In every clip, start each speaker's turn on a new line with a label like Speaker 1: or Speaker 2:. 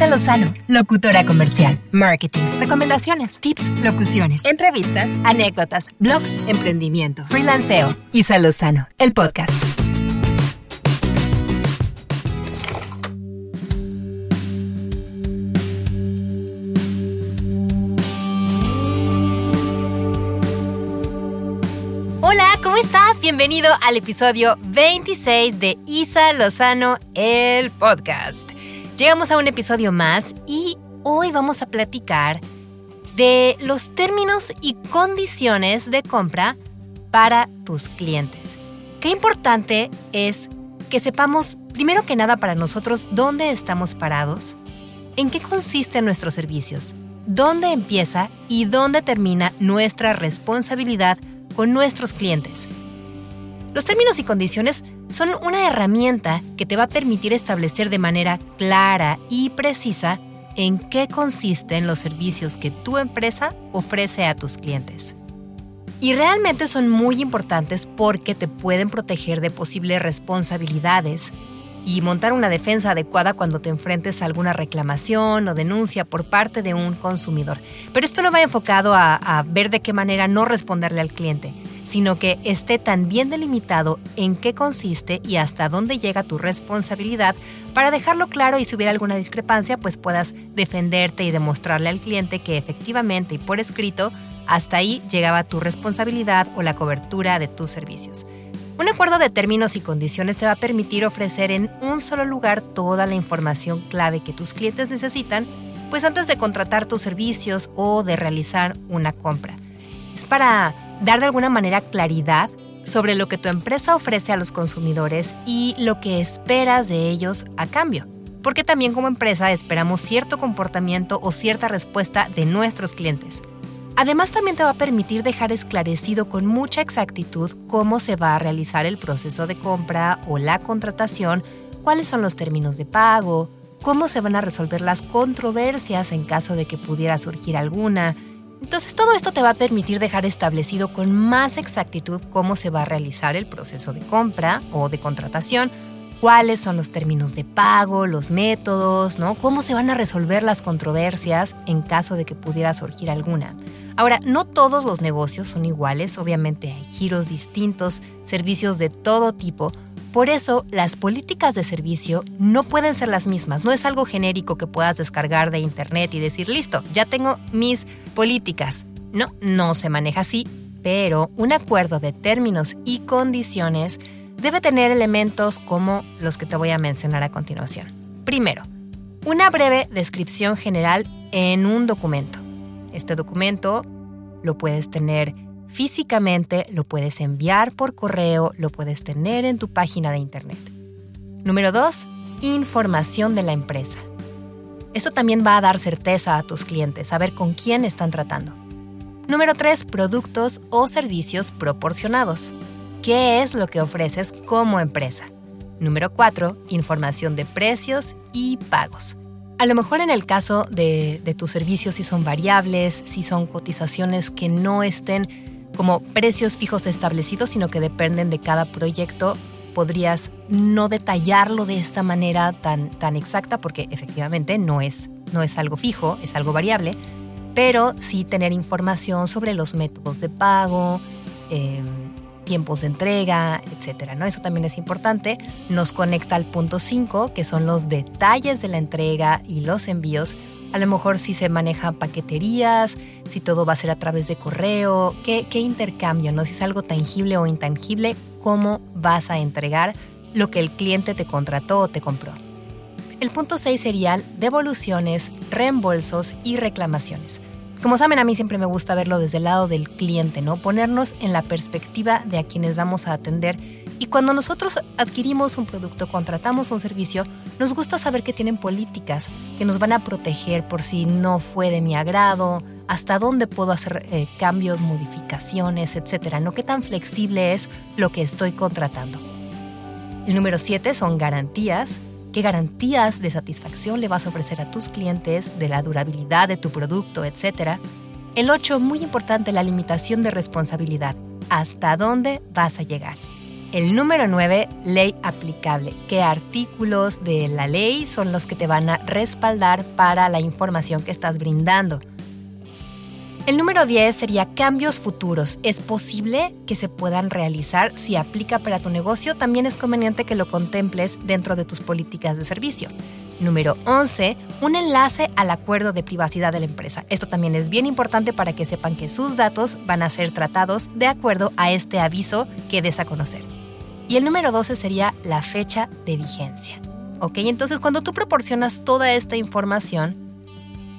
Speaker 1: Isa Lozano, locutora comercial, marketing, recomendaciones, tips, locuciones, entrevistas, anécdotas, blog, emprendimiento, freelanceo. Isa Lozano, el podcast. Hola, ¿cómo estás? Bienvenido al episodio 26 de Isa Lozano, el podcast. Llegamos a un episodio más y hoy vamos a platicar de los términos y condiciones de compra para tus clientes. Qué importante es que sepamos, primero que nada para nosotros, dónde estamos parados, en qué consisten nuestros servicios, dónde empieza y dónde termina nuestra responsabilidad con nuestros clientes. Los términos y condiciones son una herramienta que te va a permitir establecer de manera clara y precisa en qué consisten los servicios que tu empresa ofrece a tus clientes. Y realmente son muy importantes porque te pueden proteger de posibles responsabilidades y montar una defensa adecuada cuando te enfrentes a alguna reclamación o denuncia por parte de un consumidor. Pero esto no va enfocado a, a ver de qué manera no responderle al cliente, sino que esté tan bien delimitado en qué consiste y hasta dónde llega tu responsabilidad para dejarlo claro y si hubiera alguna discrepancia, pues puedas defenderte y demostrarle al cliente que efectivamente y por escrito hasta ahí llegaba tu responsabilidad o la cobertura de tus servicios. Un acuerdo de términos y condiciones te va a permitir ofrecer en un solo lugar toda la información clave que tus clientes necesitan, pues antes de contratar tus servicios o de realizar una compra. Es para dar de alguna manera claridad sobre lo que tu empresa ofrece a los consumidores y lo que esperas de ellos a cambio. Porque también como empresa esperamos cierto comportamiento o cierta respuesta de nuestros clientes. Además también te va a permitir dejar esclarecido con mucha exactitud cómo se va a realizar el proceso de compra o la contratación, cuáles son los términos de pago, cómo se van a resolver las controversias en caso de que pudiera surgir alguna. Entonces todo esto te va a permitir dejar establecido con más exactitud cómo se va a realizar el proceso de compra o de contratación, cuáles son los términos de pago, los métodos, ¿no? Cómo se van a resolver las controversias en caso de que pudiera surgir alguna. Ahora, no todos los negocios son iguales, obviamente hay giros distintos, servicios de todo tipo. Por eso, las políticas de servicio no pueden ser las mismas. No es algo genérico que puedas descargar de internet y decir, listo, ya tengo mis políticas. No, no se maneja así, pero un acuerdo de términos y condiciones debe tener elementos como los que te voy a mencionar a continuación. Primero, una breve descripción general en un documento. Este documento lo puedes tener físicamente, lo puedes enviar por correo, lo puedes tener en tu página de internet. Número 2. Información de la empresa. Esto también va a dar certeza a tus clientes, saber con quién están tratando. Número 3. Productos o servicios proporcionados qué es lo que ofreces como empresa. Número 4. Información de precios y pagos. A lo mejor en el caso de, tus servicios si son variables, si son cotizaciones que no estén como precios fijos establecidos, sino que dependen de cada proyecto, podrías no detallarlo de esta manera tan, tan exacta porque efectivamente no es, no es algo fijo, es algo variable, pero sí tener información sobre los métodos de pago, eh, tiempos de entrega, etcétera, ¿no? Eso también es importante. Nos conecta al punto 5, que son los detalles de la entrega y los envíos. A lo mejor si se manejan paqueterías, si todo va a ser a través de correo, qué, qué intercambio, ¿no? Si es algo tangible o intangible, cómo vas a entregar lo que el cliente te contrató o te compró. El punto 6 sería devoluciones, reembolsos y reclamaciones. Como saben, a mí siempre me gusta verlo desde el lado del cliente, ¿no? Ponernos en la perspectiva de a quienes vamos a atender. Y cuando nosotros adquirimos un producto, contratamos un servicio, nos gusta saber que tienen políticas que nos van a proteger por si no fue de mi agrado, hasta dónde puedo hacer eh, cambios, modificaciones, etcétera, ¿no? ¿Qué tan flexible es lo que estoy contratando? El número 7 son garantías qué garantías de satisfacción le vas a ofrecer a tus clientes, de la durabilidad de tu producto, etc. El 8, muy importante, la limitación de responsabilidad. ¿Hasta dónde vas a llegar? El número 9, ley aplicable. ¿Qué artículos de la ley son los que te van a respaldar para la información que estás brindando? El número 10 sería cambios futuros. ¿Es posible que se puedan realizar si aplica para tu negocio? También es conveniente que lo contemples dentro de tus políticas de servicio. Número 11, un enlace al acuerdo de privacidad de la empresa. Esto también es bien importante para que sepan que sus datos van a ser tratados de acuerdo a este aviso que des a conocer. Y el número 12 sería la fecha de vigencia. ¿Ok? Entonces, cuando tú proporcionas toda esta información,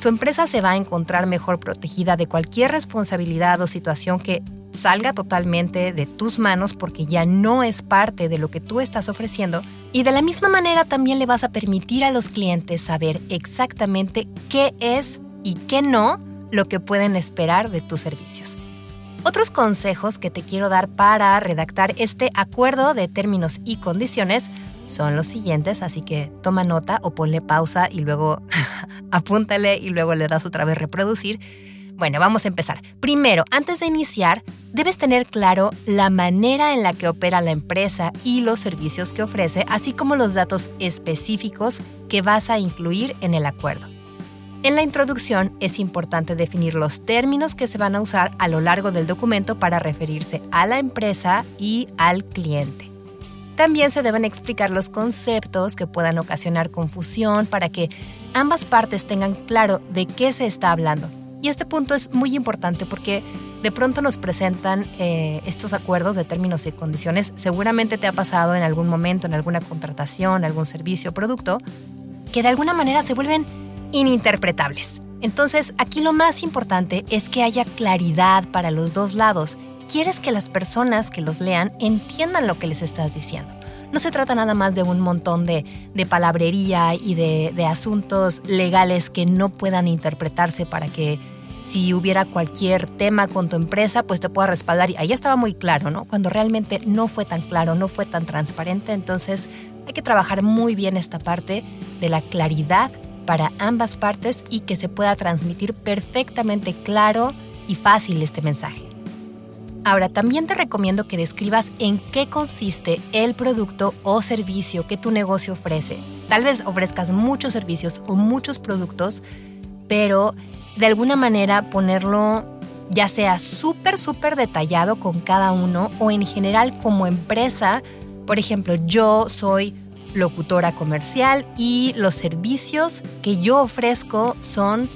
Speaker 1: tu empresa se va a encontrar mejor protegida de cualquier responsabilidad o situación que salga totalmente de tus manos porque ya no es parte de lo que tú estás ofreciendo y de la misma manera también le vas a permitir a los clientes saber exactamente qué es y qué no lo que pueden esperar de tus servicios. Otros consejos que te quiero dar para redactar este acuerdo de términos y condiciones son los siguientes, así que toma nota o ponle pausa y luego apúntale y luego le das otra vez reproducir. Bueno, vamos a empezar. Primero, antes de iniciar, debes tener claro la manera en la que opera la empresa y los servicios que ofrece, así como los datos específicos que vas a incluir en el acuerdo. En la introducción es importante definir los términos que se van a usar a lo largo del documento para referirse a la empresa y al cliente. También se deben explicar los conceptos que puedan ocasionar confusión para que ambas partes tengan claro de qué se está hablando. Y este punto es muy importante porque de pronto nos presentan eh, estos acuerdos de términos y condiciones. Seguramente te ha pasado en algún momento, en alguna contratación, algún servicio o producto, que de alguna manera se vuelven ininterpretables. Entonces, aquí lo más importante es que haya claridad para los dos lados quieres que las personas que los lean entiendan lo que les estás diciendo. No se trata nada más de un montón de, palabrería y de, de asuntos legales que no puedan interpretarse para que si hubiera cualquier tema con tu empresa, pues te pueda respaldar. Y ahí estaba muy claro, ¿no? Cuando realmente no fue tan claro, no fue tan transparente, entonces hay que trabajar muy bien esta parte de la claridad para ambas partes y que se pueda transmitir perfectamente claro y fácil este mensaje. Ahora, también te recomiendo que describas en qué consiste el producto o servicio que tu negocio ofrece. Tal vez ofrezcas muchos servicios o muchos productos, pero de alguna manera ponerlo ya sea súper, súper detallado con cada uno o en general como empresa. Por ejemplo, yo soy locutora comercial y los servicios que yo ofrezco son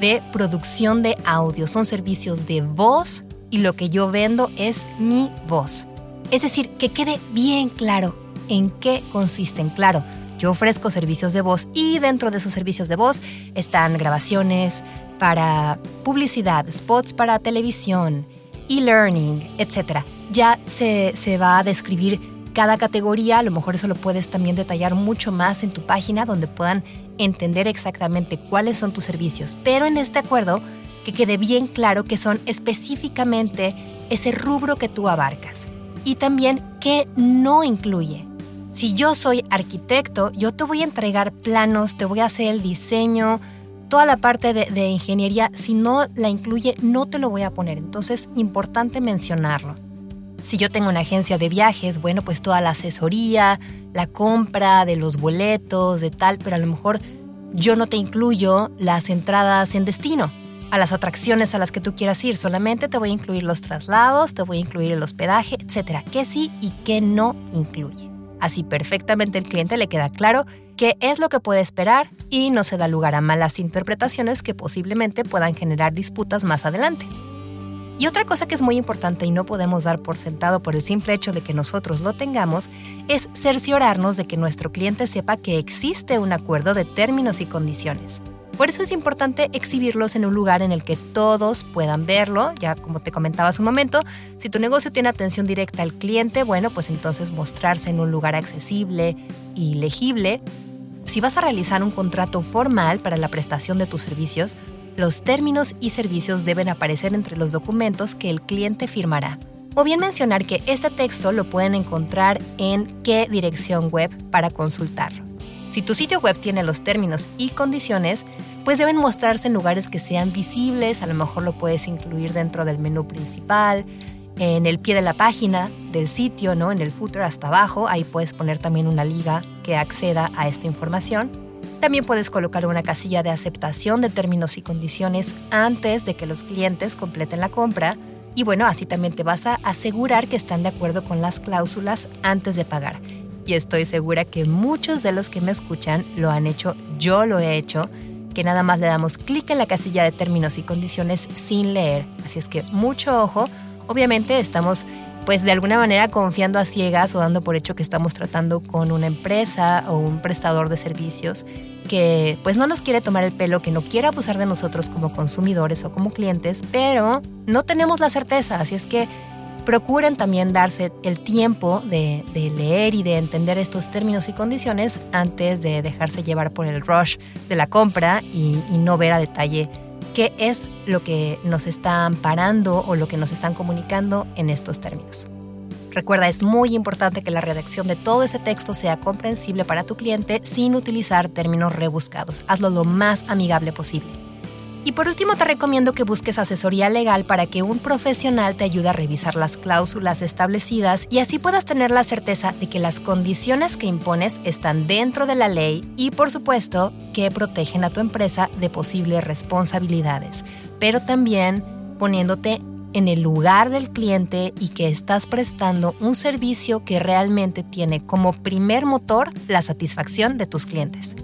Speaker 1: de producción de audio, son servicios de voz y lo que yo vendo es mi voz. Es decir, que quede bien claro en qué consisten. Claro, yo ofrezco servicios de voz y dentro de esos servicios de voz están grabaciones para publicidad, spots para televisión, e-learning, etc. Ya se, se va a describir cada categoría, a lo mejor eso lo puedes también detallar mucho más en tu página donde puedan entender exactamente cuáles son tus servicios. Pero en este acuerdo que quede bien claro que son específicamente ese rubro que tú abarcas y también qué no incluye. Si yo soy arquitecto, yo te voy a entregar planos, te voy a hacer el diseño, toda la parte de, de ingeniería. Si no la incluye, no te lo voy a poner. Entonces, importante mencionarlo. Si yo tengo una agencia de viajes, bueno, pues toda la asesoría, la compra de los boletos, de tal, pero a lo mejor yo no te incluyo las entradas en destino a las atracciones a las que tú quieras ir. Solamente te voy a incluir los traslados, te voy a incluir el hospedaje, etcétera. ¿Qué sí y qué no incluye? Así perfectamente el cliente le queda claro qué es lo que puede esperar y no se da lugar a malas interpretaciones que posiblemente puedan generar disputas más adelante. Y otra cosa que es muy importante y no podemos dar por sentado por el simple hecho de que nosotros lo tengamos es cerciorarnos de que nuestro cliente sepa que existe un acuerdo de términos y condiciones. Por eso es importante exhibirlos en un lugar en el que todos puedan verlo, ya como te comentaba hace un momento, si tu negocio tiene atención directa al cliente, bueno, pues entonces mostrarse en un lugar accesible y legible. Si vas a realizar un contrato formal para la prestación de tus servicios, los términos y servicios deben aparecer entre los documentos que el cliente firmará. O bien mencionar que este texto lo pueden encontrar en qué dirección web para consultarlo. Si tu sitio web tiene los términos y condiciones, pues deben mostrarse en lugares que sean visibles, a lo mejor lo puedes incluir dentro del menú principal en el pie de la página del sitio, ¿no? En el footer hasta abajo, ahí puedes poner también una liga que acceda a esta información. También puedes colocar una casilla de aceptación de términos y condiciones antes de que los clientes completen la compra. Y bueno, así también te vas a asegurar que están de acuerdo con las cláusulas antes de pagar. Y estoy segura que muchos de los que me escuchan lo han hecho, yo lo he hecho, que nada más le damos clic en la casilla de términos y condiciones sin leer. Así es que mucho ojo Obviamente estamos pues de alguna manera confiando a ciegas o dando por hecho que estamos tratando con una empresa o un prestador de servicios que pues no nos quiere tomar el pelo, que no quiere abusar de nosotros como consumidores o como clientes, pero no tenemos la certeza, así es que procuren también darse el tiempo de, leer y de entender estos términos y condiciones antes de dejarse llevar por el rush de la compra y, y no ver a detalle qué es lo que nos está amparando o lo que nos están comunicando en estos términos. Recuerda, es muy importante que la redacción de todo ese texto sea comprensible para tu cliente sin utilizar términos rebuscados. Hazlo lo más amigable posible. Y por último te recomiendo que busques asesoría legal para que un profesional te ayude a revisar las cláusulas establecidas y así puedas tener la certeza de que las condiciones que impones están dentro de la ley y por supuesto que protegen a tu empresa de posibles responsabilidades, pero también poniéndote en el lugar del cliente y que estás prestando un servicio que realmente tiene como primer motor la satisfacción de tus clientes.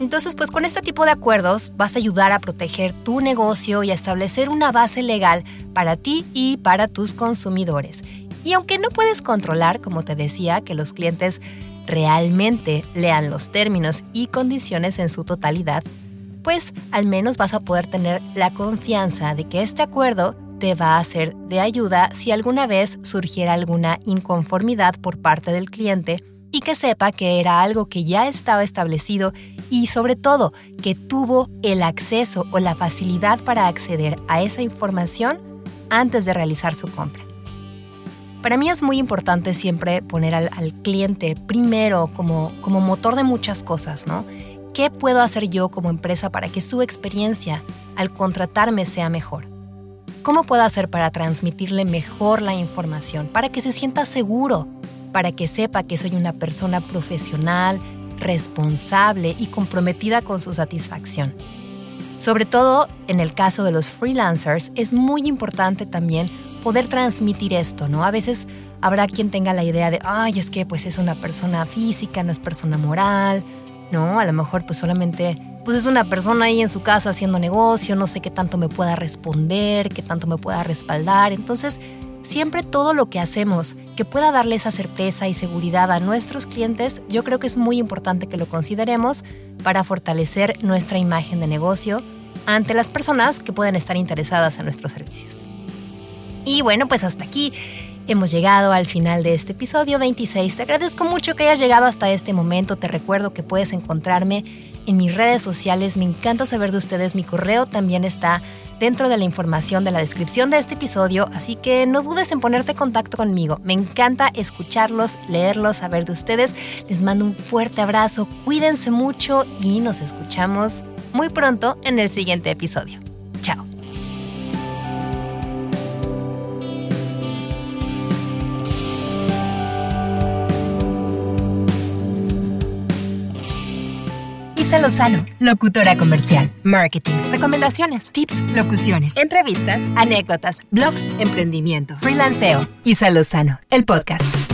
Speaker 1: Entonces, pues con este tipo de acuerdos vas a ayudar a proteger tu negocio y a establecer una base legal para ti y para tus consumidores. Y aunque no puedes controlar, como te decía, que los clientes realmente lean los términos y condiciones en su totalidad, pues al menos vas a poder tener la confianza de que este acuerdo te va a ser de ayuda si alguna vez surgiera alguna inconformidad por parte del cliente y que sepa que era algo que ya estaba establecido y sobre todo que tuvo el acceso o la facilidad para acceder a esa información antes de realizar su compra. Para mí es muy importante siempre poner al, cliente primero como, como motor de muchas cosas, ¿no? ¿Qué puedo hacer yo como empresa para que su experiencia al contratarme sea mejor? ¿Cómo puedo hacer para transmitirle mejor la información, para que se sienta seguro, para que sepa que soy una persona profesional, responsable y comprometida con su satisfacción. Sobre todo en el caso de los freelancers, es muy importante también poder transmitir esto, ¿no? A veces habrá quien tenga la idea de, ay, es que pues es una persona física, no es persona moral, ¿no? A lo mejor pues solamente pues es una persona ahí en su casa haciendo negocio, no sé qué tanto me pueda responder, qué tanto me pueda respaldar. Entonces, siempre todo lo que hacemos que pueda darle esa certeza y seguridad a nuestros clientes, yo creo que es muy importante que lo consideremos para fortalecer nuestra imagen de negocio ante las personas que pueden estar interesadas en nuestros servicios. Y bueno, pues hasta aquí hemos llegado al final de este episodio 26. Te agradezco mucho que hayas llegado hasta este momento. Te recuerdo que puedes encontrarme en mis redes sociales. Me encanta saber de ustedes. Mi correo también está dentro de la información de la descripción de este episodio, así que no dudes en ponerte en contacto conmigo. Me encanta escucharlos, leerlos, saber de ustedes. Les mando un fuerte abrazo, cuídense mucho y nos escuchamos muy pronto en el siguiente episodio. Lozano, locutora comercial, marketing, recomendaciones, tips, locuciones, entrevistas, anécdotas, blog, emprendimiento, freelanceo. Isa Lozano, el podcast.